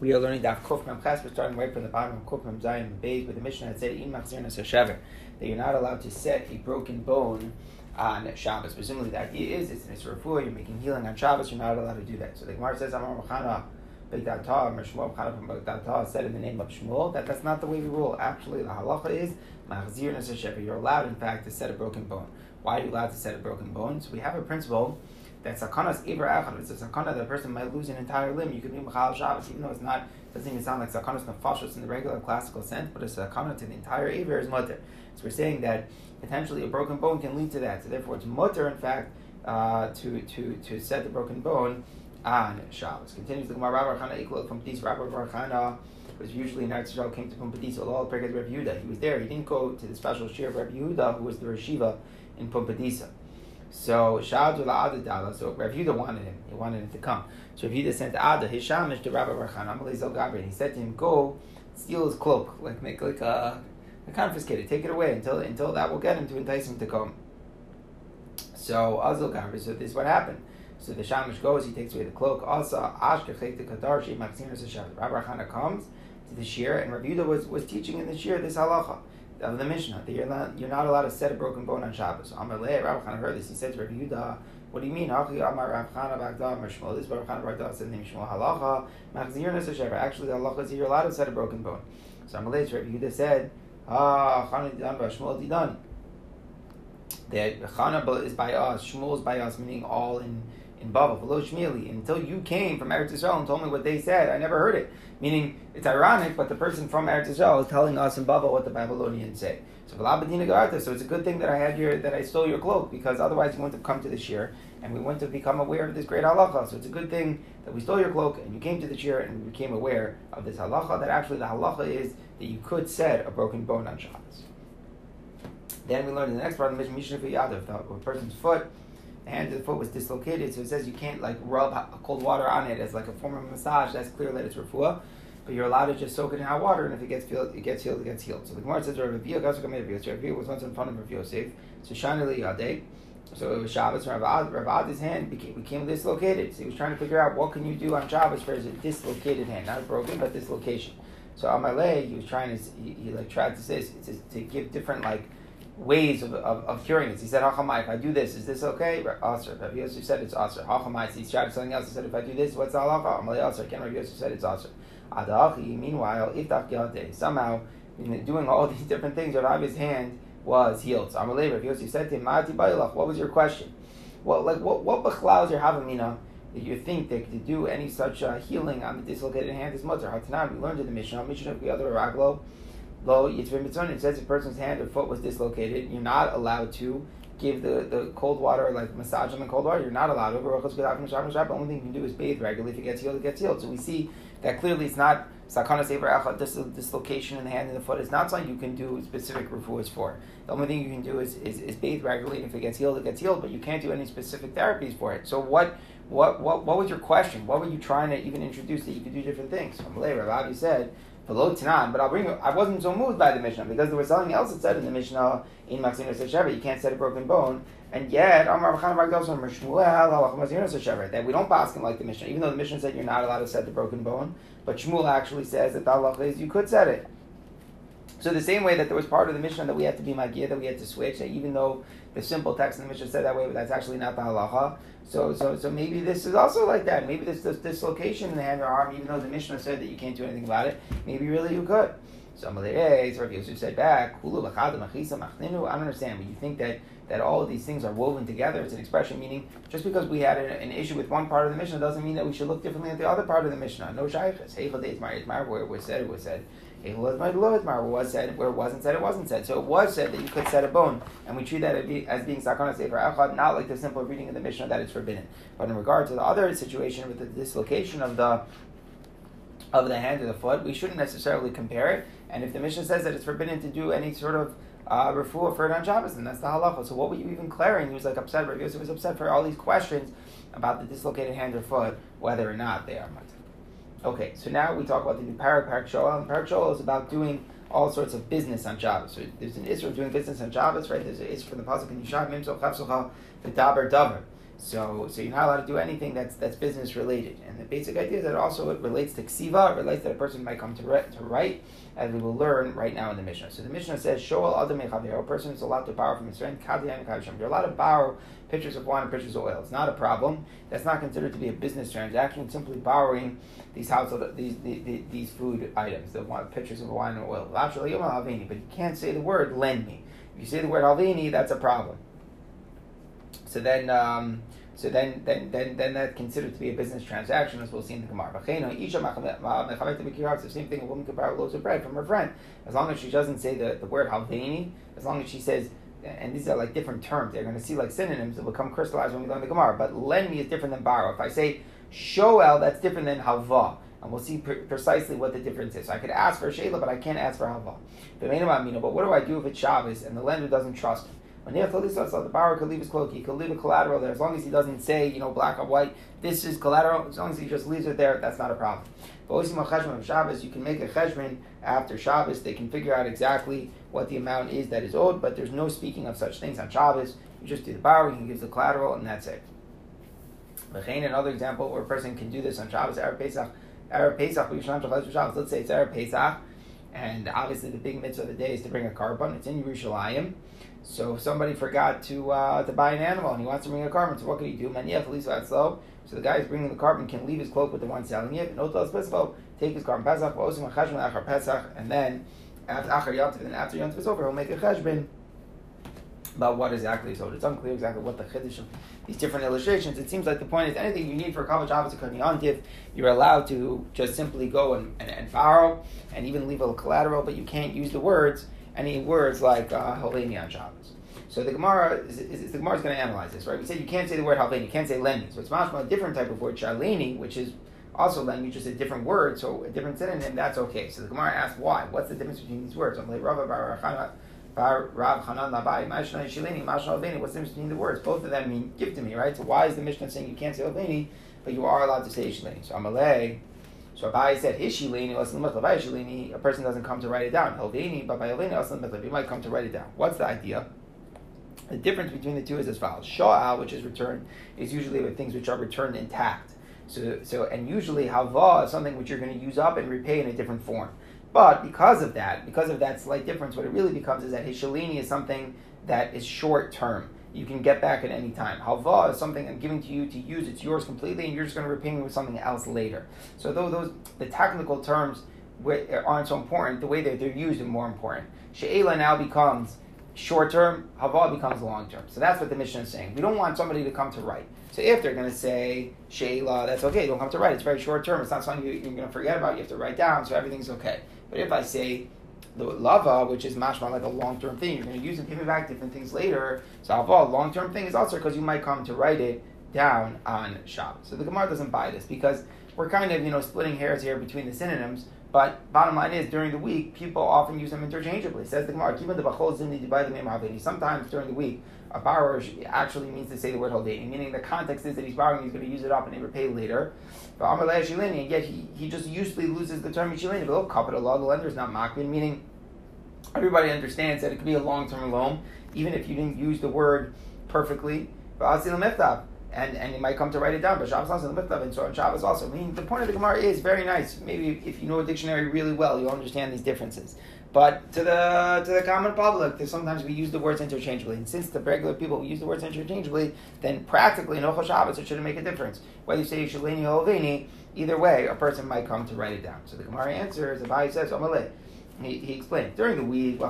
We are learning Daf Kuf Mem Ches. We're starting right from the bottom of Kuf Mem Zayin Beis, where the Mishnah had said In Machzir Shever that you're not allowed to set a broken bone on Shabbos. Presumably, the idea is it's an Isra You're making healing on Shabbos. You're not allowed to do that. So the Gemara says Amar Machana. Said in the name of Shmuel that that's not the way we rule. Actually, the halacha is Machzir. You're allowed, in fact, to set a broken bone. Why are you allowed to set a broken bone? So we have a principle that sakanas iver echad. It's a sakana that a person might lose an entire limb. You could be machal Shabbos, even though it's not doesn't even sound like sakanas nefashos in the regular classical sense, but it's a sakana to the entire iver is mutter. So we're saying that potentially a broken bone can lead to that. So therefore, it's mutter, in fact, uh, to to to set the broken bone on Shabbos. Continues the Gemara Rabbi Chana Iklot from Pedis Rabbi Chana was usually in Eretz Yisrael came to Pumbedisa. All the Rabbi Yehuda. He was there. He didn't go to the special shir of Rabbi Yehuda, who was the Rashiva in Pumbedisa. So Shadu La'adadala, so Rav Yudah wanted him. He wanted him to come. So Rav Yudah sent Ada, his shamish to Rabbi Barchan. He said to him, Go steal his cloak, like make like a, a confiscate it, take it away until until that will get him to entice him to come. So Azul Gabriel, so this is what happened. So the shamish goes, he takes away the cloak. Also, Ashkech the Kadar Maxinus Shabbat. Rabbi Barchan comes to the shir, and Rav Yudah was, was teaching in the shir this halacha of the Mishnah that you're not you're not allowed to set a broken bone on Shabbos. Amar Le, Rav Chana heard this. He said to Rabbi Yehuda, "What do you mean? Hachi Amar Rav Chana Bagda Amar Shmuel." This Rav Chana Bagda said name Shmuel Halacha Machzir Nesashever. Actually, the halacha is you're allowed to set a broken bone. So Amar Le, Rabbi Yehuda said, "Ah, Chana Didan Shmuel Didan." That Chana is by us, Shmuel is by us, meaning all in in Bava, below Shmili, until you came from Eretz Yisrael and told me what they said, I never heard it. Meaning, it's ironic, but the person from Eretz Yisrael is telling us in Bava what the Babylonians say. So, so it's a good thing that I had your, that I stole your cloak, because otherwise you wouldn't have come to the shir, and we wouldn't have become aware of this great halacha. So it's a good thing that we stole your cloak, and you came to the shir, and we became aware of this halacha, that actually the halacha is that you could set a broken bone on Shabbos. Then we learned in the next part of the Mishnah, Yadav, a person's foot hand the foot was dislocated, so it says you can't like rub cold water on it as like a form of massage. That's clear that it's refuah, but you're allowed to just soak it in hot water, and if it gets healed, it gets healed, it gets healed. So the Gemara says Rav Aviyah was once in front of Rav Yosef, so Shani Yadeh. So it was Shabbos. Rav Ad, Rav Ad's hand became, became dislocated. So he was trying to figure out what can you do on Shabbos for his dislocated hand, not broken, but dislocation. So on my leg, he was trying to, he, he like tried to say to, to give different like ways of, of, of curing it. He said, Hachamai, if I do this, is this okay? Aser. Rabbi Yosef said it's Aser. Hachamai, he tried something else. He said, if I do this, what's the halacha? Amalei Aser. Again, Rabbi Yosef said it's Aser. Adachi, meanwhile, Iftach Yadeh, somehow, in doing all these different things, Rabbi's hand was healed. So Amalei, Rabbi Yosef said to him, Ma'ati Bailach, what was your question? Well, like, what, what Bechlau is your Havamina? that you think that to do any such uh, healing on the dislocated hand is mutter. Hatanan, we learned in the Mishnah, Mishnah of the other Raglo, Lo Yitzvim it says a person's hand or foot was dislocated, you're not allowed to give the, the cold water, like massage them in cold water, you're not allowed. The only thing you can do is bathe regularly. If it gets healed, it gets healed. So we see that clearly it's not sakana sever this dislocation in the hand and the foot is not something you can do specific refuahs for. The only thing you can do is, is, is bathe regularly, if it gets healed, it gets healed, but you can't do any specific therapies for it. So what what what what was your question? What were you trying to even introduce that you could do different things? Rabbi said below Tanan, but I'll bring. I wasn't so moved by the Mishnah because there was something else that said in the Mishnah in Maximus Sheva you can't set a broken bone, and yet Amar that we don't him like the Mishnah, even though the Mishnah said you're not allowed to set the broken bone, but Shmuel actually says that the halacha is you could set it. So the same way that there was part of the Mishnah that we had to be magia, that we had to switch, that even though the simple text in the Mishnah said that way, but that's actually not the halacha. So, so, so maybe this is also like that. Maybe this, this dislocation in the hand or arm, even though the Mishnah said that you can't do anything about it, maybe really you could. Some of the A's, Rav Yosef said back, I don't understand, but you think that, that all of these things are woven together. It's an expression meaning just because we had an issue with one part of the Mishnah doesn't mean that we should look differently at the other part of the Mishnah. No shaykhs. Heichel days mar where it was said, it was said. It was said, where it wasn't said, it wasn't said. So it was said that you could set a bone, and we treat that as being sakana sefer echad, not like the simple reading of the Mishnah that it's forbidden. But in regard to the other situation with the dislocation of the of the hand or the foot, we shouldn't necessarily compare it. And if the Mishnah says that it's forbidden to do any sort of uh, refuah for it on Shabbos, then that's the halacha. So what were you even clearing? He was like upset. Yosef was upset for all these questions about the dislocated hand or foot, whether or not they are mutter. Okay, so now we talk about the new parak, parak shoel. Parak shoel is about doing all sorts of business on Shabbos. So there's an Israel doing business on Shabbos, right? There's an Israel from the pasuk in Yishar Mimso Chavsocha V'Daber Davar. So, so you're not allowed to do anything that's that's business related. And the basic idea is that also it relates to ksiva, it relates that a person might come to, re- to write, as we will learn right now in the Mishnah. So the Mishnah says, Shoal Adam a person is allowed to borrow from his friend, You're allowed to borrow pitchers of wine and pitchers of oil. It's not a problem. That's not considered to be a business transaction. It's simply borrowing these household these these, these food items, the one, pitchers of wine and oil. But you can't say the word lend me. If you say the word halvini, that's a problem. So then, um, so then, then, then, then that's considered to be a business transaction, as we'll see in the Gemara. It's the same thing. A woman could borrow loaves of bread from her friend, as long as she doesn't say the, the word halvini. As long as she says, and these are like different terms. They're going to see like synonyms that become crystallized when we learn the Gemara. But lend me is different than borrow. If I say shoel, that's different than halva. And we'll see pre- precisely what the difference is. So I could ask for Shayla, but I can't ask for halva. But what do I do if it's Shabbos and the lender doesn't trust him? When the borrower could leave his cloak, he could leave a collateral there as long as he doesn't say, you know, black or white, this is collateral, as long as he just leaves it there, that's not a problem. But Shabbos, you can make a cheshbon after Shabbos, they can figure out exactly what the amount is that is owed, but there's no speaking of such things on Shabbos. You just do the borrowing, he gives the collateral, and that's it. Another example where a person can do this on Shabbos, Erev Pesach, Erev Pesach, let's say it's Erev Pesach, and obviously the big mitzvah of the day is to bring a korban. It's in Yerushalayim. So if somebody forgot to uh, to buy an animal and he wants to bring a korban, so what can he do? So the guy who's bringing the korban can leave his cloak with the one selling it. No take his korban pesach, and then after Yontif, then after Yontif is over, he'll make a cheshbon about what exactly is owed. It's unclear exactly what the chiddush of these different illustrations. It seems like the point is anything you need for a kavod Shabbos Yontif, you're allowed to just simply go and, and, and borrow and even leave a collateral, but you can't use the words any words like uh, Halveni on Shabbos. So the Gemara is, is, the Gemara is going to analyze this, right? We said you can't say the word Halveni, you can't say Leni. So it's much a different type of word, Shaleni, which is also Leni, just a different word, so a different synonym, that's okay. So the Gemara asks why? What's the difference between these words? What's the difference between the words? Both of them mean give to me, right? So why is the Mishnah saying you can't say Halveni, but you are allowed to say Shaleni? So Amalei. So Abai said, Hishileni, a person doesn't come to write it down. hildani but by Helveni, Babayeleni, you might come to write it down. What's the idea? The difference between the two is as follows. Sha'al, which is returned, is usually with things which are returned intact. So, so and usually hava is something which you're going to use up and repay in a different form. But because of that, because of that slight difference, what it really becomes is that hishalini is something that is short term you can get back at any time. Halva is something I'm giving to you to use. It's yours completely, and you're just going to repay me with something else later. So though those the technical terms aren't so important, the way that they're used are more important. She'ela now becomes short term, Hava becomes long term. So that's what the mission is saying. We don't want somebody to come to write. So if they're going to say Sheila, that's okay. You Don't have to write. It's very short term. It's not something you're going to forget about. You have to write down. So everything's okay. But if I say the lava, which is mashma like a long term thing, you're going to use and give it back different things later. So a long term thing is also because you might come to write it down on Shabbos. So the Gemara doesn't buy this because we're kind of you know splitting hairs here between the synonyms. But bottom line is, during the week, people often use them interchangeably. Says the Gemara, Sometimes during the week, a borrower actually means to say the word holdeni, meaning the context is that he's borrowing, he's going to use it up and he repay later. But Amalei Shilini, and yet he, he just usually loses the term Shilini. But oh, look, capital law, the lender is not makbin, meaning everybody understands that it could be a long-term loan, even if you didn't use the word perfectly. But And, and you might come to write it down, but Shabbos also and so on Shabbos also. I mean, the point of the Gemara is very nice. Maybe if you know a dictionary really well, you'll understand these differences. But to the to the common public, sometimes we use the words interchangeably. And since the regular people use the words interchangeably, then practically in Ochel Shabbos it shouldn't make a difference. Whether you say Shalini or Ovini, either way, a person might come to write it down. So the Gemara answers, the Abai says, Omaleh he, he explained during the week. You're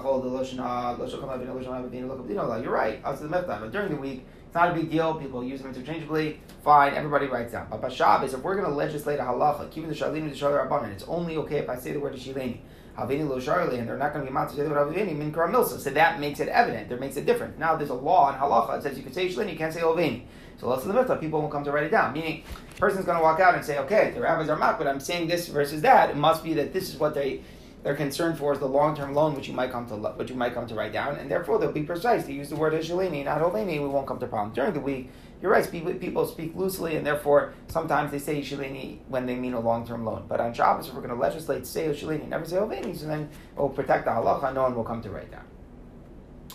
right. But during the week, it's not a big deal. People use them interchangeably. Fine, everybody writes down. But Bashab is if we're going to legislate a halacha, keeping the shalini the shalir rabbanon, it's only okay if I say the word shileni. Havini lo sharli, and they're not going to be allowed to say the word havini min milsa. So that makes it evident. There makes it different. Now there's a law in halacha that says you can say shileni, you can't say ovini. So let's the mitzvah, people won't come to write it down. Meaning, person's going to walk out and say, okay, the rabbis are mock, but I'm saying this versus that. It must be that this is what they they're concerned for is the long-term loan which you might come to which you might come to write down, and therefore they'll be precise. They use the word Hishalini, not Holeni, we won't come to problem. During the week, you're right, people speak loosely, and therefore sometimes they say Hishalini when they mean a long-term loan. But on Shabbos, if we're going to legislate, say Hishalini, never say Holeni, so then we'll protect the halacha, no one will come to write down.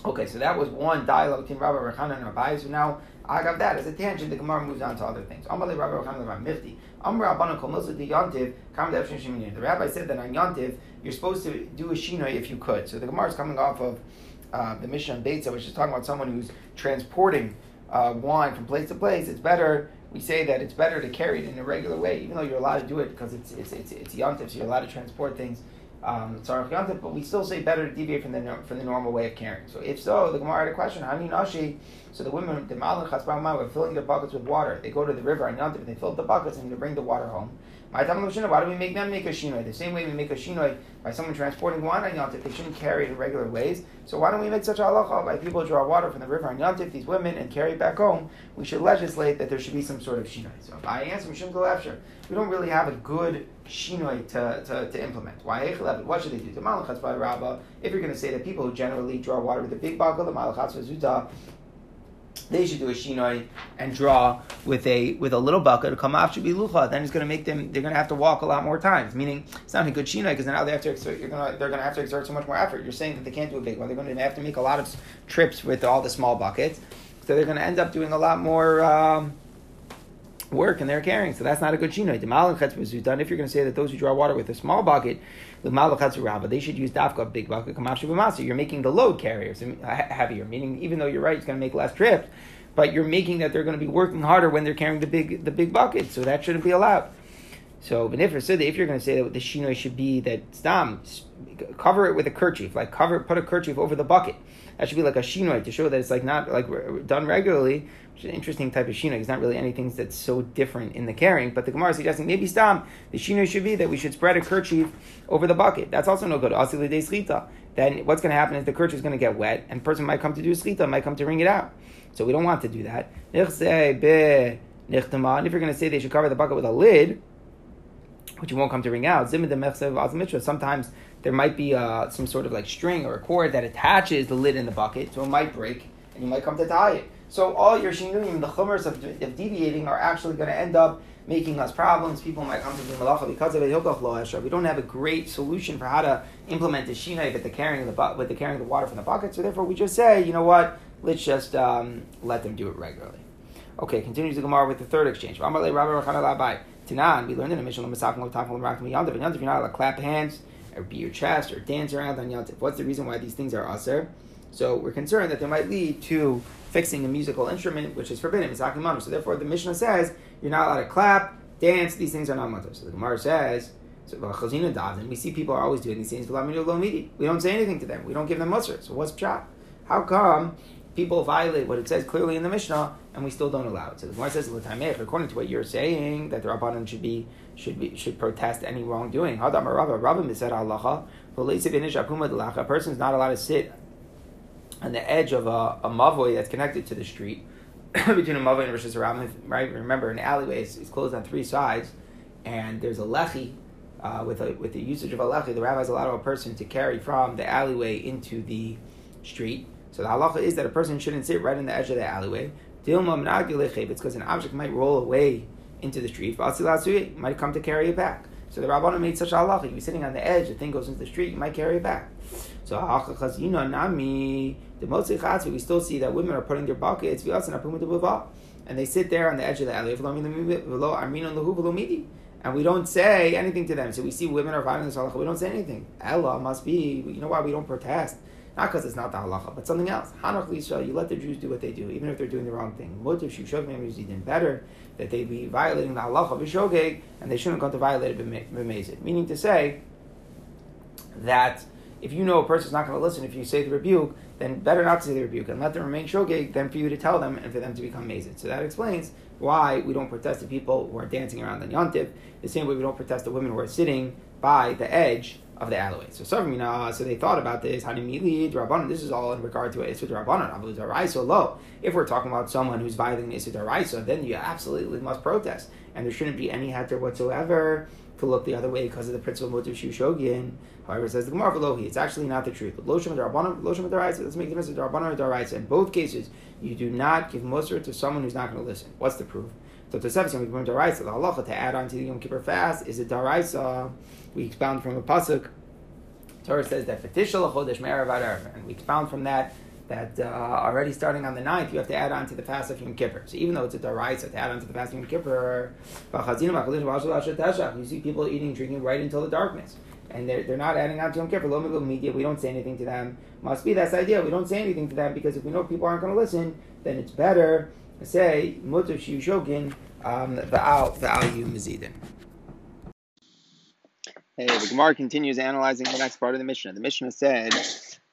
Okay, so that was one dialogue between Rabbi Rechanan and Rabbi. So now I got that as a tangent. The Gemara moves on to other things. Amalei Rabbi Yochanan Rabbi Mifti. The rabbi said that on Yantiv you're supposed to do a shinoi if you could. So the Gemara is coming off of uh, the Mishnah Beitza, which is talking about someone who's transporting uh, wine from place to place. It's better. We say that it's better to carry it in a regular way, even though you're allowed to do it because it's it's it's, it's Yantiv, so you're allowed to transport things um, but we still say better to deviate from the from the normal way of carrying. So if so, the Gemara had a question. So the women, the Malach were filling their buckets with water. They go to the river and Yantiv, and they fill up the buckets and they bring the water home. My Why do we make them make a shinoi? The same way we make a shinoi by someone transporting wine on Yantif, they shouldn't carry it in regular ways. So why don't we make such a halacha by people draw water from the river on Yantif, these women, and carry it back home? We should legislate that there should be some sort of shinoi. So I answer Mishum Galafshir. We don't really have a good shinoi to, to, to implement. Why? What should they do? The malachas by Rabbah. If you're going to say that people who generally draw water with a big bucket, the malachas zuta, they should do a shinoi and draw with a with a little bucket to come off after lucha. Then it's going to make them. They're going to have to walk a lot more times. Meaning, it's not a good shinoi because now they have to. Exert, you're going to, they're going to have to exert so much more effort. You're saying that they can't do a big one. They're going to have to make a lot of trips with all the small buckets. So they're going to end up doing a lot more. Um, work and they're carrying. So that's not a good shinoi. If you're going to say that those who draw water with a small bucket, they should use dafka big bucket. You're making the load carriers heavier. Meaning, even though you're right, it's going to make less trips, but you're making that they're going to be working harder when they're carrying the big the big bucket. So that shouldn't be allowed. So, but if you're going to say that the shinoi should be that stam, cover it with a kerchief, like cover, put a kerchief over the bucket. That should be like a shinoi to show that it's like not like done regularly, which is an interesting type of shinoi. It's not really anything that's so different in the carrying. But the Gemara is suggesting maybe stam the shinoi should be that we should spread a kerchief over the bucket. That's also no good. Then what's going to happen is the kerchief is going to get wet, and the person might come to do a might come to wring it out. So we don't want to do that. And if you're going to say they should cover the bucket with a lid, which you won't come to wring out, sometimes there might be uh, some sort of like string or a cord that attaches the lid in the bucket, so it might break, and you might come to tie it. So all your shinuim, the chumers of, of deviating, are actually going to end up making us problems. People might come to do malacha because of it. We don't have a great solution for how to implement the shinai with the carrying the with the carrying of the water from the bucket. So therefore, we just say, you know what? Let's just um, let them do it regularly. Okay, continues the Gemara with the third exchange. Tanan, we learned in the Mishnah, if you're not allowed to clap hands or beat your chest or dance around on Yantif. What's the reason why these things are aser? So we're concerned that they might lead to fixing a musical instrument, which is forbidden. It's akimanu. So therefore, the Mishnah says you're not allowed to clap, dance. These things are not mutter. So the Gemara says. So we see people are always doing these things. We don't say anything to them. We don't give them mutter. So what's pshat? How come people violate what it says clearly in the Mishnah, and we still don't allow it. So the Gemara says, according to what you're saying, that the Rabbanan should be should be should protest any wrongdoing. A person is not allowed to sit on the edge of a, a mavoi that's connected to the street between a mavoi and Rosh Hashanah. Right? Remember, an alleyway is, is closed on three sides, and there's a lechi. Uh, with a, with the usage of a lechi, the rabbis allow a person to carry from the alleyway into the street so the halacha is that a person shouldn't sit right in the edge of the alleyway. It's because an object might roll away into the street. might come to carry it back. So the Rabbana made such a halacha. You're sitting on the edge, the thing goes into the street, you might carry it back. So a nami the we still see that women are putting their buckets and they sit there on the edge of the alleyway. And we don't say anything to them. So we see women are violating this halacha. We don't say anything. Allah must be. You know why we don't protest? Not because it's not the halacha, but something else. Hanach Lisha, you let the Jews do what they do, even if they're doing the wrong thing. Motiv Shushog even better that they be violating the halacha of and they shouldn't come to violate it b'mezid. Meaning to say that if you know a person's not going to listen if you say the rebuke, then better not to say the rebuke and let them remain shogeg than for you to tell them and for them to become mazid. So that explains why we don't protest the people who are dancing around the yontif, the same way we don't protest the women who are sitting by the edge of the alleyway. So Savmina, so they thought about this. Lead Rabbanon? This is all in regard to Isud Rabbanon. So low. If we're talking about someone who's violating Isud Raisa, then you absolutely must protest, and there shouldn't be any heter whatsoever to look the other way because of the principle of motiv shogin. However, says the Gemara Velohi, it's actually not the truth. Loshim Rabbanon, Loshim Daraisa. Let's make the difference Rabbanon or Daraisa. In both cases, you do not give Musr to someone who's not going to listen. What's the proof? So to Sevis, we bring Daraisa. The halacha to add on to the Yom Kippur fast is a Daraisa. We expound from a pasuk. Torah says that Fatishal Chodesh Me'erav and we expound from that that uh, already starting on the ninth, you have to add on to the fast of Yom Kippur. So even though it's a daraisa to add on to the fast of Yom Kippur, you see people eating, drinking right until the darkness. And they're, they're not adding on to Yom Kippur. media, we don't say anything to them. Must be that's the idea. We don't say anything to them because if we know people aren't going to listen, then it's better to say shiu shogin um, v'al v'al yu mezidin. Hey, the Gemara continues analyzing the next part of the Mishnah. The Mishnah said,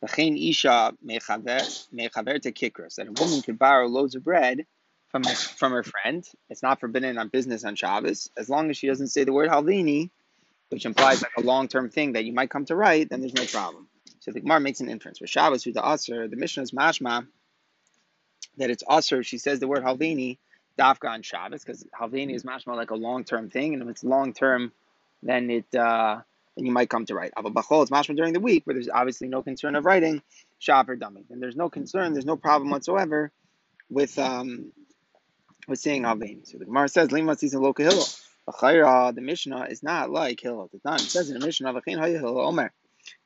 "V'chein isha mechaver to kikros." That a woman could borrow loads of bread from from her friend. It's not forbidden on business on Shabbos, as long as she doesn't say the word halvini, which implies like a long term thing that you might come to write. Then there's no problem. So the Gemara makes an inference. For Shabbos, who the Aser, the Mishnah is mashma that it's Aser. She says the word halvini dafka on Shabbos because halvini is mashma like a long term thing, and if it's long term then it uh, then you might come to write. Aval bachol is mashma during the week where there's obviously no concern of writing shav or dummy. And there's no concern, there's no problem whatsoever with um, with saying avin. So the Gemara says lima season loka hillel. The Mishnah is not like Hillel. It's not. It says in the Mishnah, "V'chein Hillel Omer."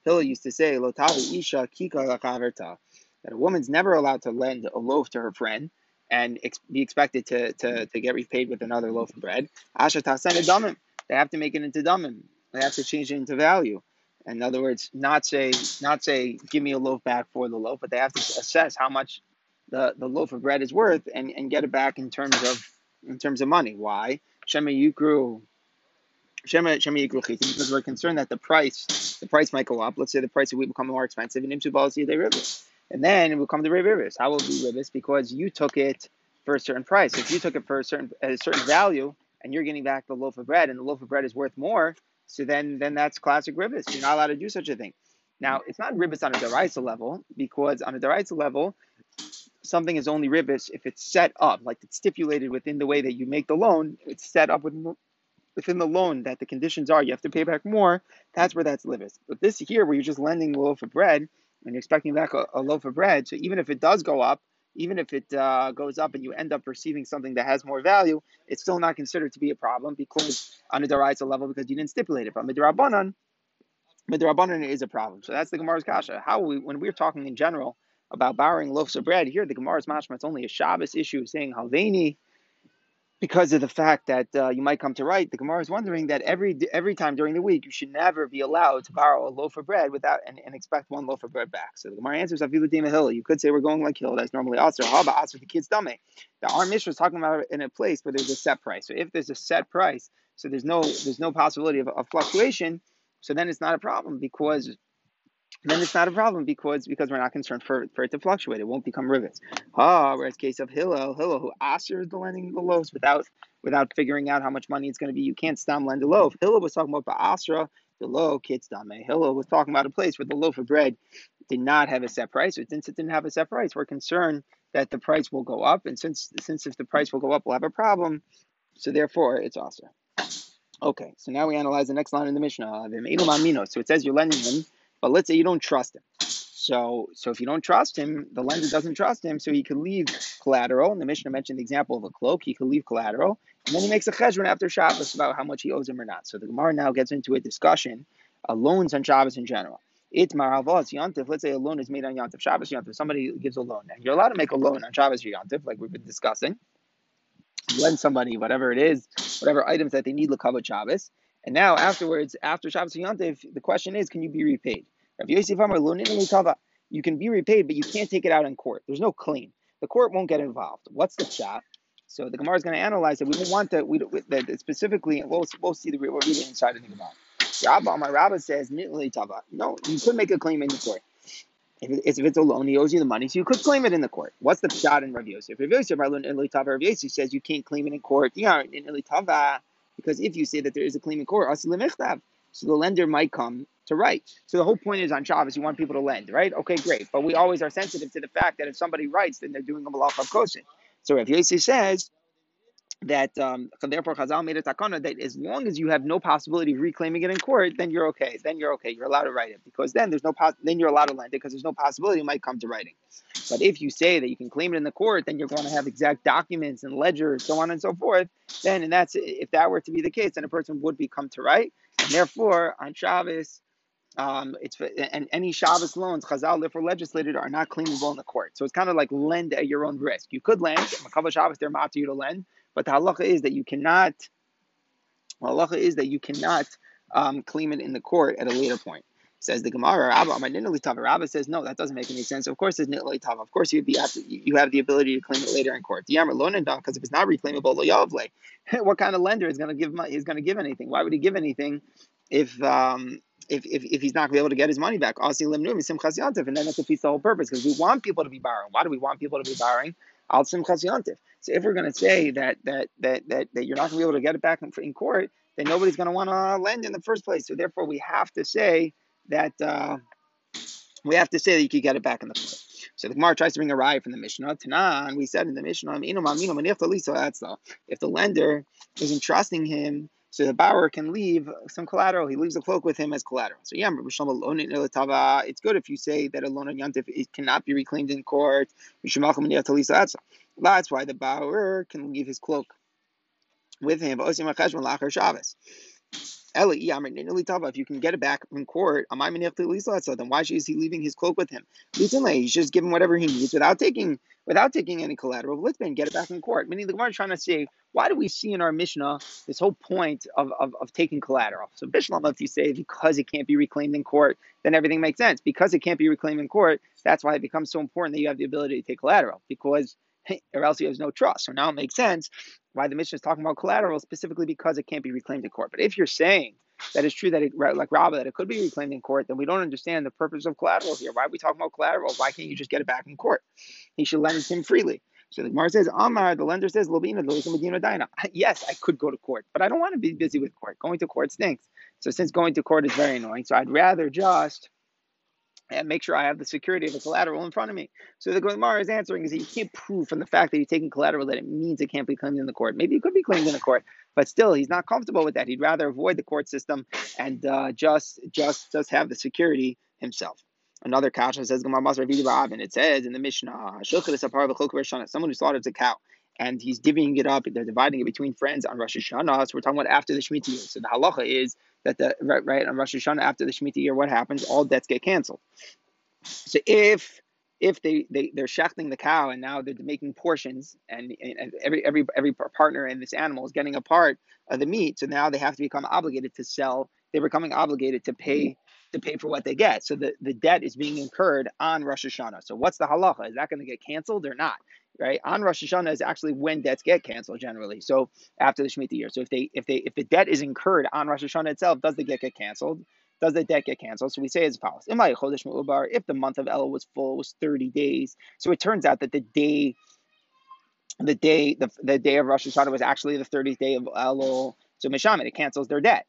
Hillel used to say, "Lo tavi isha kika lachaverta," that a woman's never allowed to lend a loaf to her friend and ex- be expected to, to, to get repaid with another loaf of bread. Asha tasen damim they have to make it into damim. They have to change it into value. In other words, not say not say give me a loaf back for the loaf, but they have to assess how much the, the loaf of bread is worth and, and get it back in terms of in terms of money. Why? Shema Yukru Shema Shema Yukru because we're concerned that the price the price might go up. Let's say the price of wheat become more expensive and Imsu policy they ribis. And then it will come to ribis. How will it be ribis? Because you took it for a certain price. If you took it for a certain a certain value, and you're getting back the loaf of bread, and the loaf of bread is worth more, so then then that's classic ribbis. You're not allowed to do such a thing. Now, it's not ribbis on a deraisa level because on a deraisa level, something is only ribbis if it's set up, like it's stipulated within the way that you make the loan. It's set up within, within the loan that the conditions are you have to pay back more. That's where that's ribbis. But this here, where you're just lending the loaf of bread and you're expecting back a, a loaf of bread, so even if it does go up, even if it uh, goes up and you end up receiving something that has more value, it's still not considered to be a problem because on a deraisa level because you didn't stipulate it. But midrabanan, midrabanan is a problem. So that's the Gemara's kasha. How we when we're talking in general about borrowing loaves of bread here, the Gemara's mashma it's only a Shabbos issue saying halveni because of the fact that uh, you might come to write, the Gemara is wondering that every every time during the week you should never be allowed to borrow a loaf of bread without and, and expect one loaf of bread back. So the Gemara answers Avilu Hill. You could say we're going like Hill. That's normally Aser. Haba Aser the kid's dummy. The Our Mishnah is talking about in a place where there's a set price. So if there's a set price, so there's no there's no possibility of, of fluctuation. So then it's not a problem because then it's not a problem because because we're not concerned for, for it to fluctuate. It won't become rivets. Ah, whereas case of Hillel, Hillel who asers the lending the loaves without without figuring out how much money it's going to be. You can't stam lend a loaf. Hillel was talking about Ba'asra, the low kids dame. Hillel was talking about a place where the loaf of bread did not have a set price. Since it didn't have a set price, we're concerned that the price will go up. And since since if the price will go up, we'll have a problem. So therefore, it's also. Okay, so now we analyze the next line in the Mishnah. So it says you're lending him but let's say you don't trust him. So, so if you don't trust him, the lender doesn't trust him, so he could leave collateral. And the Mishnah mentioned the example of a cloak. He could leave collateral, and then he makes a cheshbon after Shabbos about how much he owes him or not. So the Gemara now gets into a discussion of loans on Shabbos in general. It's maravos yantif. Let's say a loan is made on yantif Shabbos yantif. Somebody gives a loan, and you're allowed to make a loan on Shabbos yantif, like we've been discussing. Lend somebody whatever it is, whatever items that they need cover Shabbos, and now afterwards, after Shabbos yantif, the question is, can you be repaid? Rav Yosef Amar You can be repaid, but you can't take it out in court. There's no claim. The court won't get involved. What's the shot? So the Gemara is going to analyze it. We don't want that. We that specifically. We'll, we'll see the we'll read it inside of the Gemara. Rabba, my Rabba says No, you could make a claim in the court. If, it, if it's a loan, he owes you the money, so you could claim it in the court. What's the shot in Rav Yosef? Rav Yosef, Rav Yosef says you can't claim it in court. Yeah, in Ilitava, because if you say that there is a claim in court, so the lender might come to write. So the whole point is on Shabbos, you want people to lend, right? Okay, great. But we always are sensitive to the fact that if somebody writes, then they're doing a malach of kosin. So if Yossi says that um, therefore Chazal made a takana that as long as you have no possibility of reclaiming it in court, then you're okay. Then you're okay. You're allowed to write it because then there's no pos- then you're allowed to lend it because there's no possibility it might come to writing. But if you say that you can claim it in the court, then you're going to have exact documents and ledgers, so on and so forth. Then and that's if that were to be the case, then a person would become to write, and therefore on Shabbos Um, it's and any Shabbos loans Chazal therefore legislated are not claimable in the court. So it's kind of like lend at your own risk. You could lend. a Makabah Shabbos they're to you to lend, but the halacha is that you cannot. The halacha is that you cannot um, claim it in the court at a later point. Says the Gemara, Rabba Rabba says, no, that doesn't make any sense. Of course, it's nitli tava. Of course, you'd be you have the ability to claim it later in court. Because if it's not reclaimable, what kind of lender is going to give money is going to give anything? Why would he give anything if um, if, if, if he's not going to be able to get his money back? And then that defeats the whole purpose because we want people to be borrowing. Why do we want people to be borrowing? Al. So if we're going to say that that that that, that you're not going to be able to get it back in court, then nobody's going to want to lend in the first place. So therefore, we have to say that uh, we have to say that you could get it back in the court. So the Gemara tries to bring a raya from the Mishnah. Tanan, we said in the Mishnah, if the lender is entrusting him so the borrower can leave some collateral. He leaves a cloak with him as collateral. So yeah, it's good if you say that a loan on yantif it cannot be reclaimed in court. That's why the borrower can leave his cloak with him. If you can get it back from court, then why is he leaving his cloak with him? He's just giving whatever he needs without taking without taking any collateral. Litman, get it back in court. Meaning the Gemara is trying to say, why do we see in our Mishnah uh, this whole point of, of, of taking collateral? So Bishlam, if you say because it can't be reclaimed in court, then everything makes sense. Because it can't be reclaimed in court, that's why it becomes so important that you have the ability to take collateral. Because or else he has no trust. So now it makes sense why the mission is talking about collateral specifically because it can't be reclaimed in court. But if you're saying that it's true that it, like Rabba, that it could be reclaimed in court, then we don't understand the purpose of collateral here. Why are we talking about collateral? Why can't you just get it back in court? He should lend it to him freely. So the Gemara says, Amar, the lender says, Lobina, Medina Dina. Yes, I could go to court, but I don't want to be busy with court. Going to court stinks. So since going to court is very annoying, so I'd rather just and make sure I have the security of the collateral in front of me. So the Gemara is answering is that you can't prove from the fact that you're taking collateral that it means it can't be claimed in the court. Maybe it could be claimed in the court, but still he's not comfortable with that. He'd rather avoid the court system and uh, just just just have the security himself. Another kasha says and it says in the Mishnah, someone who slaughters a cow and he's divvying it up, they're dividing it between friends on Rosh Hashanah. So we're talking about after the Shemitah. So the halacha is that the right, right on Rosh Hashanah after the Shemitah year, what happens? All debts get canceled. So if if they, they they're shechting the cow and now they're making portions and, and every every every partner in this animal is getting a part of the meat, so now they have to become obligated to sell. They're becoming obligated to pay to pay for what they get. So the, the debt is being incurred on Rosh Hashanah. So what's the halacha? Is that going to get canceled or not? Right? On Rosh Hashanah is actually when debts get canceled generally. So after the Shemitah year. So if they if they if the debt is incurred on Rosh Hashanah itself, does the debt get canceled? Does the debt get canceled? So we say as follows: If the month of Elul was full, was thirty days. So it turns out that the day, the day, the, the day of Rosh Hashanah was actually the thirtieth day of Elul. So Mishamet, it cancels their debt.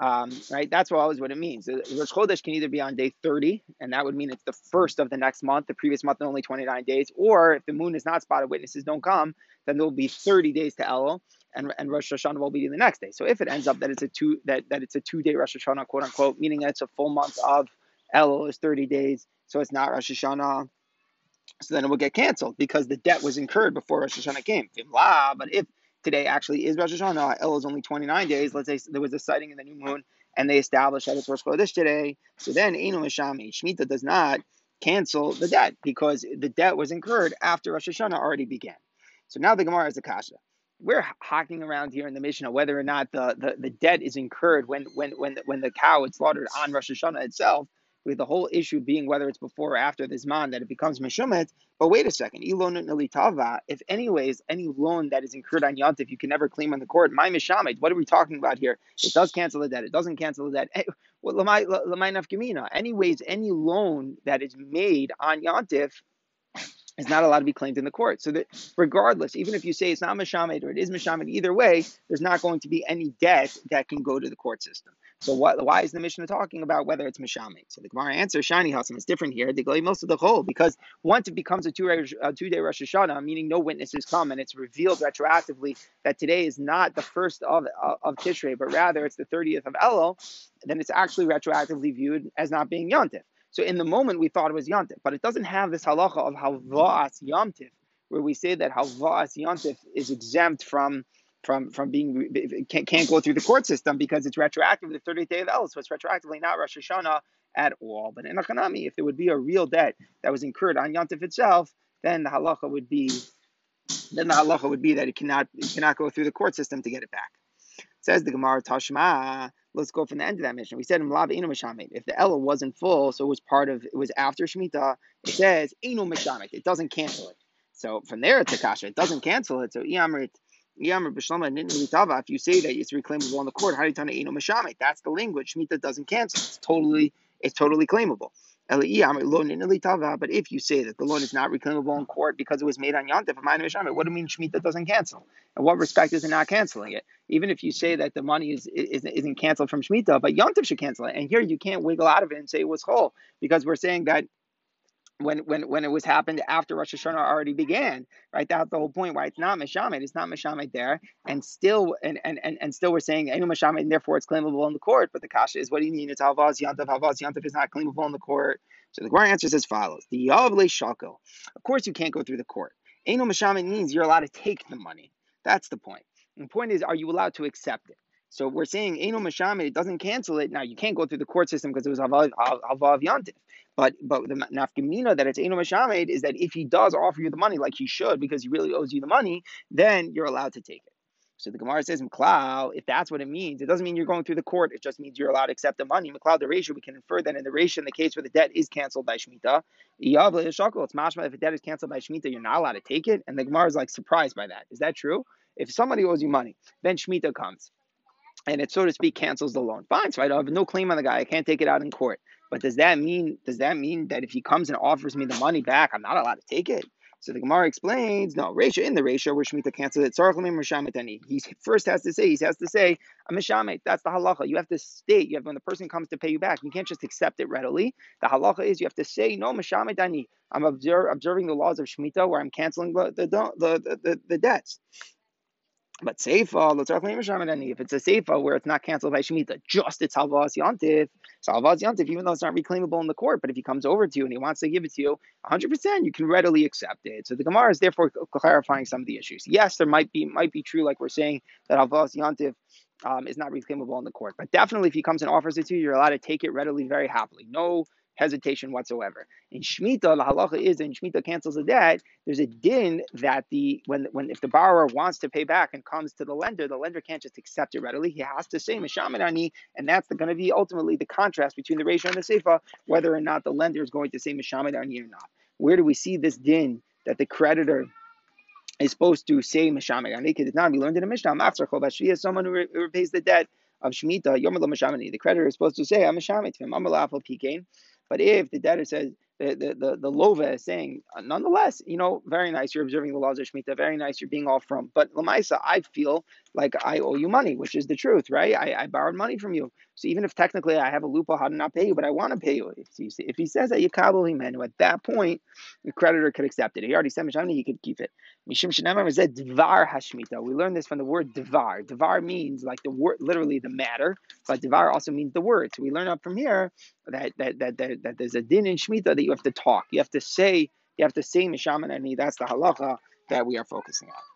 Um, right? That's always what it means. Rosh Chodesh can either be on day 30, and that would mean it's the first of the next month. The previous month, and only 29 days. Or if the moon is not spotted, witnesses don't come, then there will be 30 days to Elul, and, and Rosh Hashanah will be the next day. So if it ends up that it's a two that, that it's a two day Rosh Hashanah, quote unquote, meaning that it's a full month of Elul is 30 days, so it's not Rosh Hashanah. So then it will get canceled because the debt was incurred before Rosh Hashanah came. But if today actually is Rosh Hashanah. Elul is only 29 days. Let's say there was a sighting in the new moon and they established that it's Rosh Chodesh today. So then Einu Mishami, Shemitah does not cancel the debt because the debt was incurred after Rosh Hashanah already began. So now the Gemara is a kasha. We're hacking around here in the Mishnah whether or not the, the, the debt is incurred when when when the, when the cow is slaughtered on Rosh Hashanah itself, with the whole issue being whether it's before or after this man that it becomes meshumet. But wait a second, if anyways any loan that is incurred on yontif you can never claim on the court, my mishamet. What are we talking about here? It does cancel the debt. It doesn't cancel the debt. Eh, anyways, any loan that is made on yontif is not allowed to be claimed in the court. So that regardless, even if you say it's not mishamet or it is mishamet, either way, there's not going to be any debt that can go to the court system. So what, why is the Mishnah talking about whether it's mishamet? So the Gemara answer, Shani Hassan, is different here. They go most of the whole because once it becomes a two a two day Rosh Hashanah, meaning no witnesses come, and it's revealed retroactively that today is not the first of of Tishrei, but rather it's the thirtieth of Elul, then it's actually retroactively viewed as not being Yontif. So in the moment we thought it was Yantif, but it doesn't have this halacha of halva'as Yantif, where we say that halva'as Yantif is exempt from from from being can't, can't go through the court system because it's retroactive the 30th day of Elul, so it's retroactively not Rosh Hashanah at all. But in Achanami, if there would be a real debt that was incurred on Yantif itself, then the halacha would be then the halacha would be that it cannot it cannot go through the court system to get it back. Says the Gemara Tashma. Let's go from the end of that mission. We said in Lav Eno If the Ella wasn't full, so it was part of it was after Shemitah, it says Inu Mishamit. It doesn't cancel it. So from there it's a kasha. It doesn't cancel it. So Iyamrit if you say that it's reclaimable on the court, Haritana Inu Mishamit. that's the language. Shmita doesn't cancel. It's totally, it's totally claimable. But if you say that the loan is not reclaimable in mm. court because it was made on Yantif, what do you mean Shemitah doesn't cancel? In what respect is it not canceling it? Even if you say that the money is, is, isn't canceled from Shemitah, but Yantif should cancel it. And here you can't wiggle out of it and say it was whole because we're saying that when when when it was happened after Rosh Hashanah already began, right? That's the whole point why it's not Meshamed. It's not Meshamed there, and still and and and, and still we're saying Enu Meshamed, and therefore it's claimable in the court. But the kasha is, what do you mean? It's Havaz Yantav. Havaz Yantav is not claimable in the court. So the Gemara answers as follows: The Yavle Shako. Of course, you can't go through the court. Enu Meshamed means you're allowed to take the money. That's the point. And the point is, are you allowed to accept it? So we're saying Eno Mashamed, it doesn't cancel it. Now you can't go through the court system because it was Havav Yantif. But but the nafkamina that it's Eno Mashamed is that if he does offer you the money like he should because he really owes you the money, then you're allowed to take it. So the Gemara says, McLeod, if that's what it means, it doesn't mean you're going through the court. It just means you're allowed to accept the money. McLeod, the ratio, we can infer that in the ratio, in the case where the debt is canceled by Shemitah, it's mashma, if a debt is canceled by Shemitah, you're not allowed to take it. And the Gemara is like surprised by that. Is that true? If somebody owes you money, then Shemitah comes and it so to speak cancels the loan. Fine, so I have no claim on the guy. I can't take it out in court. But does that mean does that mean that if he comes and offers me the money back, I'm not allowed to take it? So the Gemara explains, no, ratio in the ratio where Shemitah cancels it, he first has to say, he has to say, I'm a That's the halacha. You have to state, you have when the person comes to pay you back, you can't just accept it readily. The halacha is you have to say, no, Mishametani. I'm observing the laws of Shemitah where I'm canceling the, the, the, the, the debts. But Seifa, if it's a Seifa where it's not canceled by Shemitah, just it's Halvas Yantif, Salvaz Yantif, even though it's not reclaimable in the court, but if he comes over to you and he wants to give it to you 100%, you can readily accept it. So the Gemara is therefore clarifying some of the issues. Yes, there might be might be true, like we're saying, that Halvas Yantif um, is not reclaimable in the court. But definitely, if he comes and offers it to you, you're allowed to take it readily, very happily. No hesitation whatsoever. In Shemitah, the halacha is, and Shemitah cancels a debt, there's a din that the when when if the borrower wants to pay back and comes to the lender, the lender can't just accept it readily. He has to say Mishaminani, and that's going to be ultimately the contrast between the ratio and the Seifa, whether or not the lender is going to say Mishaminani or not. Where do we see this din that the creditor is supposed to say Mishaminani? Because it's not, we learned in the Mishnah, Mafsar someone who repays the debt of Shemitah, Yom The creditor is supposed to say, I'm Mishamit to him, I'm. But if the debtor says, the, the, the, the lova is saying, nonetheless, you know, very nice, you're observing the laws of Shemitah, very nice, you're being all from. But Lamaisa, I feel like I owe you money, which is the truth, right? I, I borrowed money from you. So even if technically I have a loophole how to not pay you, but I want to pay you. If he, if he says that you kabul himenu, at that point, the creditor could accept it. He already said Mishamni, he could keep it. Mishim Shanamar said Dvar Hashmita. We learned this from the word Dvar. Dvar means like the word, literally the matter, but Dvar also means the word. So we learn up from here that that that, that, that there's a din in Shemitah that you have to talk. You have to say, you have to say Mishaman That's the halacha that we are focusing on.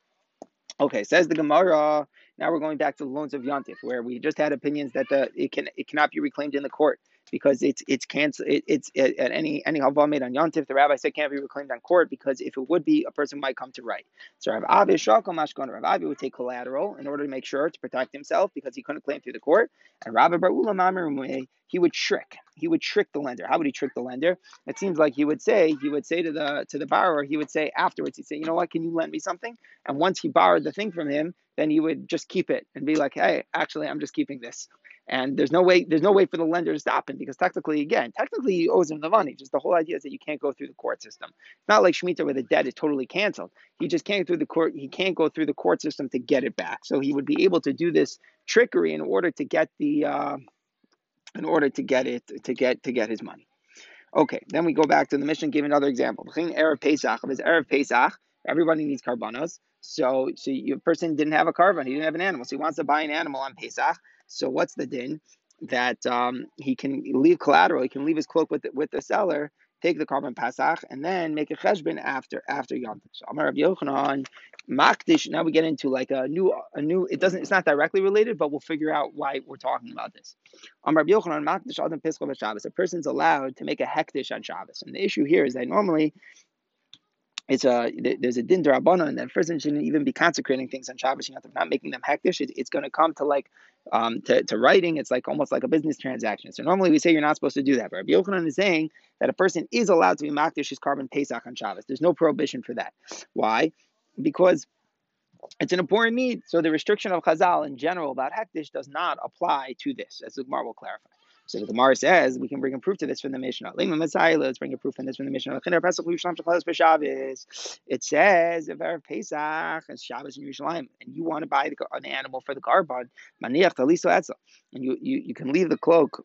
Okay, says the Gemara. Now we're going back to the loans of Yantif, where we just had opinions that the it can it cannot be reclaimed in the court because it's it's cancel it, it's at any any halva made on Yantif. The rabbi said can't be reclaimed on court because if it would be, a person might come to right. So Rav Avi Shakal Mashkon Rav Avi would take collateral in order to make sure to protect himself because he couldn't claim through the court. And Rabbi Mamir he would trick. He would trick the lender. How would he trick the lender? It seems like he would say, he would say to the to the borrower, he would say afterwards, he'd say, you know what, can you lend me something? And once he borrowed the thing from him, then he would just keep it and be like, hey, actually, I'm just keeping this. And there's no way, there's no way for the lender to stop him because technically, again, technically he owes him the money. Just the whole idea is that you can't go through the court system. It's not like Shemitah where the debt is totally canceled. He just can't through the court. He can't go through the court system to get it back. So he would be able to do this trickery in order to get the. Uh, in order to get it to get to get his money. Okay, then we go back to the mission. Give another example. Erev Pesach of his Erev Pesach. Everybody needs karbanos. So, so your person didn't have a korban. He didn't have an animal. So he wants to buy an animal on Pesach. So what's the din? That um, he can leave collateral. He can leave his cloak with the, with the seller take the korban Pesach, and then make a cheshbon after after Yom Tov. So Amar Yochanan, Makdish. Now we get into like a new a new. It doesn't. It's not directly related, but we'll figure out why we're talking about this. Yochanan, Makdish Adam Shabbos. A person's allowed to make a hektish on Shabbos, and the issue here is that normally it's a there's a din and that person shouldn't even be consecrating things on Shabbos. You know, not making them hektish. It, it's going to come to like um, to, to writing. It's like almost like a business transaction. So normally we say you're not supposed to do that. But Rabbi Yochanan is saying that a person is allowed to be makdish his korban pesach on Shabbos. There's no prohibition for that. Why? Because it's an important need. So the restriction of Chazal in general about hektish does not apply to this, as the will clarify. So the Gemara says we can bring a proof to this from the Mishnah. Let's bring a proof from this from the Mishnah. It says if Erev Pesach is Shabbos in Yerushalayim, and you want to buy the, an animal for the korban, and you, you you can leave the cloak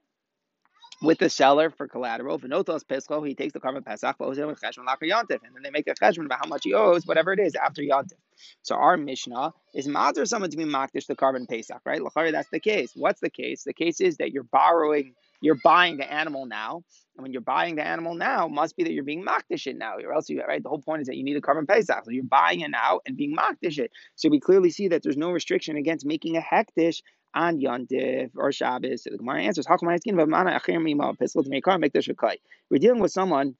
with the seller for collateral. He takes the korban Pesach, and then they make a cheshbon about how much he owes, whatever it is, after Yontif. So our Mishnah is mazer someone to be makdish the korban Pesach, right? Lachari, that's the case. What's the case? The case is that you're borrowing, you're buying the animal now, and when you're buying the animal now, must be that you're being makdish it now, or else you right. The whole point is that you need a korban Pesach, so you're buying it now and being makdish it. So we clearly see that there's no restriction against making a hektish on Yontif or Shabbos. So the Gemara answers, "How come I asking about mana achir mima piskel to make car make this We're dealing with someone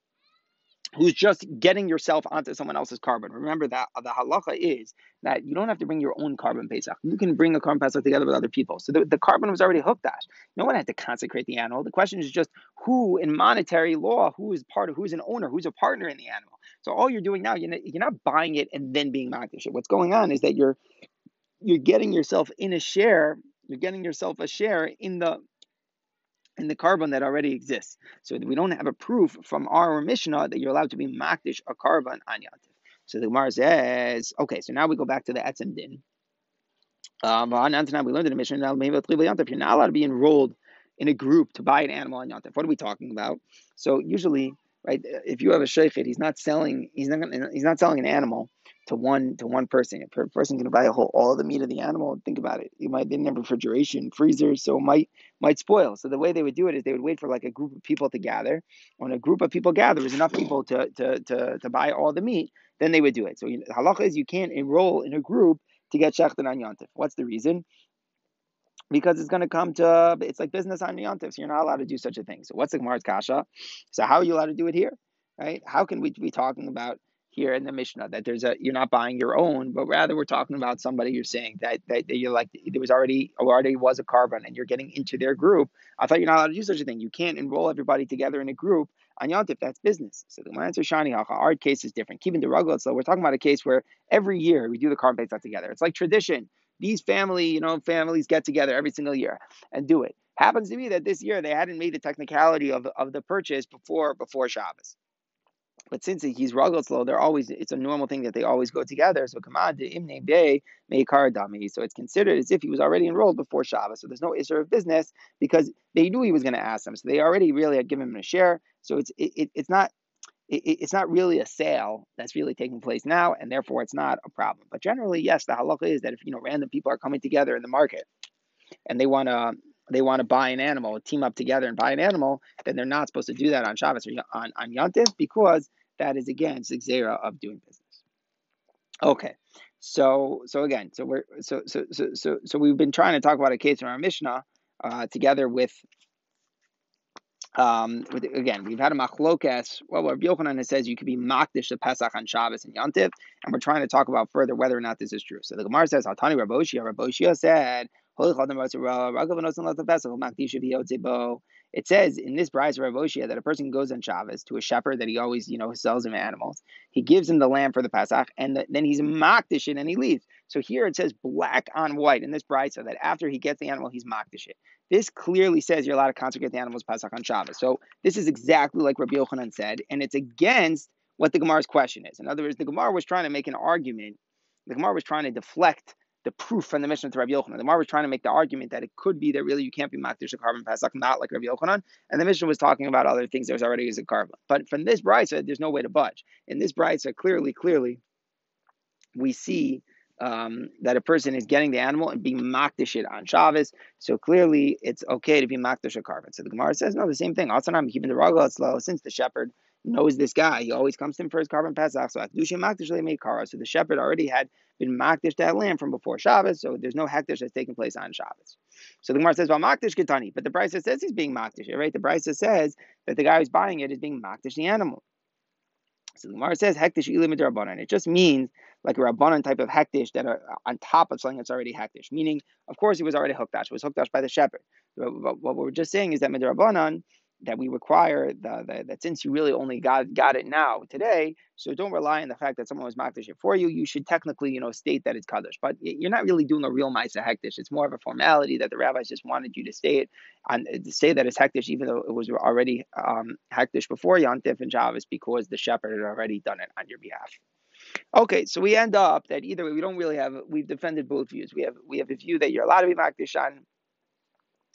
who's just getting yourself onto someone else's korban. Remember that uh, the halacha is that you don't have to bring your own korban pesach. You can bring a korban pesach together with other people. So the, the korban was already hooked at. No one had to consecrate the animal. The question is just who, in monetary law, who is part of, who's an owner, who's a partner in the animal. So all you're doing now, you're not, you're not buying it and then being makdish. What's going on is that you're you're getting yourself in a share you're getting yourself a share in the in the korban that already exists. So we don't have a proof from our Mishnah that you're allowed to be makdish a korban on Yantif. So the Gemara says, okay, so now we go back to the Etzem Din. Um, we learned in the Mishnah, you're not allowed to be enrolled in a group to buy an animal on Yantif. What are we talking about? So usually, right, if you have a shaykhid, he's not selling, he's not, he's not selling an animal to one to one person. If a person can buy a whole all the meat of the animal, think about it. You might didn't have refrigeration, freezers, so might might spoil. So the way they would do it is they would wait for like a group of people to gather. When a group of people gather, there's enough people to to to, to buy all the meat, then they would do it. So halacha is you can't enroll in a group to get shechted on yontif. What's the reason? Because it's going to come to it's like business on yontif, so you're not allowed to do such a thing. So what's the Gemara's kasha? So how are you allowed to do it here? Right? How can we be talking about here in the Mishnah that there's a you're not buying your own, but rather we're talking about somebody you're saying that, that, that you're like there was already already was a korban and you're getting into their group. I thought you're not allowed to do such a thing. You can't enroll everybody together in a group on Yontif. That's business. So the answer Shani Hacha. Our case is different. Keeping the rugged, so we're talking about a case where every year we do the korban together. It's like tradition. These family, you know, families get together every single year and do it. Happens to be that this year they hadn't made the technicality of, of the purchase before before Shabbos. But since he's slow, they're always it's a normal thing that they always go together. So. So it's considered as if he was already enrolled before Shabbos. So there's no issue of business because they knew he was going to ask them. So they already really had given him a share. So it's it, it it's not it, it's not really a sale that's really taking place now, and therefore it's not a problem. But generally, yes, the halacha is that if you know random people are coming together in the market and they want to they want to buy an animal, team up together and buy an animal, then they're not supposed to do that on Shabbos or on, on Yontif because that is against the of doing business. Okay, so so again, so we're so so so so so we've been trying to talk about a case in our Mishnah uh, together with. Um, with, again, we've had a machlokas. Well, Rabbi Yochanan says you could be makdish the Pesach on Shabbos and Yontif, and we're trying to talk about further whether or not this is true. So the Gemara says, "Altani Raboshia." Raboshia said, it says in this Brisa Ravoshia that a person goes on Shabbos to a shepherd that he always, you know, sells him animals. He gives him the lamb for the Pesach, and the, then he's makdish it and he leaves. So here it says black on white in this Brisa that after he gets the animal, he's makdish it. This clearly says you're allowed to consecrate the animals Pesach on Shabbos. So this is exactly like Rabbi Yochanan said, and it's against what the Gemara's question is. In other words, the Gemara was trying to make an argument. The Gemara was trying to deflect the proof from the Mishnah to Rabbi Yochanan. The Mar was trying to make the argument that it could be that really you can't be makdish a korban pesach, not like Rabbi Yochanan. And the Mishnah was talking about other things was already as a korban. But from this brisa, there's no way to budge. In this brisa, clearly, clearly, we see um, that a person is getting the animal and being makdish it on Shabbos. So clearly, it's okay to be makdish a korban. So the Gemara says no, the same thing. Also, I'm keeping the ragal slow since the shepherd knows this guy. He always comes to him for his korban pesach. So So the shepherd already had been makdish that land from before Shabbos. So there's no hektish that's taking place on Shabbos. So the Gemara says, well, makdish ketani, but the Brisa says he's being makdish, right? The Brisa says that the guy who's buying it is being makdish the animal. So the Gemara says hektish ilim rabbanon. It just means like a rabbanon type of hektish that are on top of something that's already hektish. Meaning, of course, he was already hooked. It was hooked by the shepherd. But what we're just saying is that midrabanan that we require the, the, that since you really only got got it now today, so don't rely on the fact that someone was makdish it for you. You should technically, you know, state that it's kaddish, but you're not really doing a real ma'isa hektish. It's more of a formality that the rabbis just wanted you to state and to say that it's hektish, even though it was already um, hektish before Yantif and Shabbos, because the shepherd had already done it on your behalf. Okay, so we end up that either way we don't really have we've defended both views. We have we have a view that you're allowed to be makdish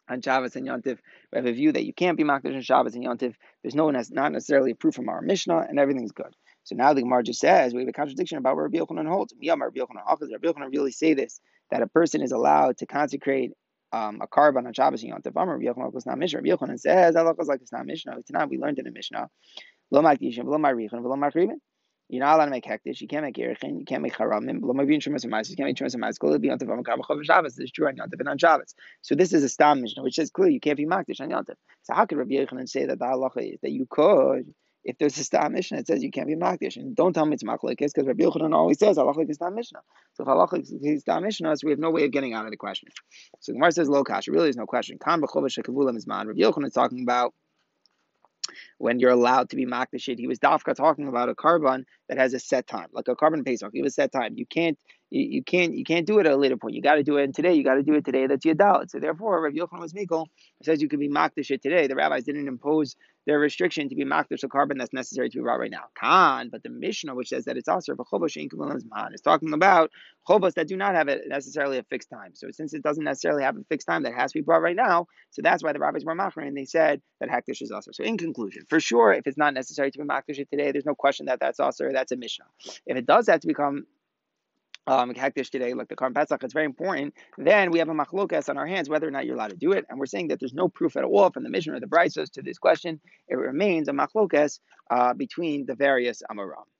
on Shabbos and Yontif. We have a view that you can't be Makdash on Shabbos and Yontif. There's no one has not necessarily a proof from our Mishnah, and everything's good. So now the Gemara just says we have a contradiction about where Rabbi Yochanan holds. Yom Rabbi Yochanan, Rabbi Yochanan really say this that a person is allowed to consecrate um, a korban on Shabbos and Yontif. Rabbi Yochanan not Mishnah. Rabbi Yochanan says Allah was like it's not Mishnah. Tonight we learned in the Mishnah. You're not allowed to make hektish. You can't make yerichin. You can't make haramim. Lo mavin shumas and You can't make shumas and ma'is. Kol be yontif b'chov Shabbos. This is true on yontif and on Shabbos. So this is a stam mishnah, which says clearly you can't be makdish on yontif. So how could Rabbi Yochanan say that the halacha is that you could? If there's a stam mishnah, it says you can't be makdish, and don't tell me it's machlekes because Rabbi Yochanan always says halacha is stam mishnah. So if halacha is stam mishnah, so we have no way of getting out of the question. So Gemara says lo kash. Really, there's no question. Kan b'chov shekavulam is man. Rabbi Yochanan is talking about when you're allowed to be makdashid. He was dafka talking about a korban that has a set time, like a korban pesach. You a set time. You can't you, you can't you can't do it at a later point. You got to do it today. You got to do it today. That's your doubt. So therefore, Rav Yochanan was mikol says you can be makdashid today. The rabbis didn't impose their restriction to be makdash a korban that's necessary to be brought right now. Khan, but the Mishnah which says that it's also is talking about chobos that do not have it necessarily a fixed time. So since it doesn't necessarily have a fixed time that has to be brought right now, so that's why the rabbis were machrin and they said that hektish is also. So in conclusion, for sure, if it's not necessary to be makdash today, there's no question that that's also that's a Mishnah. If it does have to become um, hektish today, like the Korban Pesach, it's very important. Then we have a machlokas on our hands whether or not you're allowed to do it, and we're saying that there's no proof at all from the Mishnah or the Brisos to this question. It remains a machlokas uh, between the various Amoraim.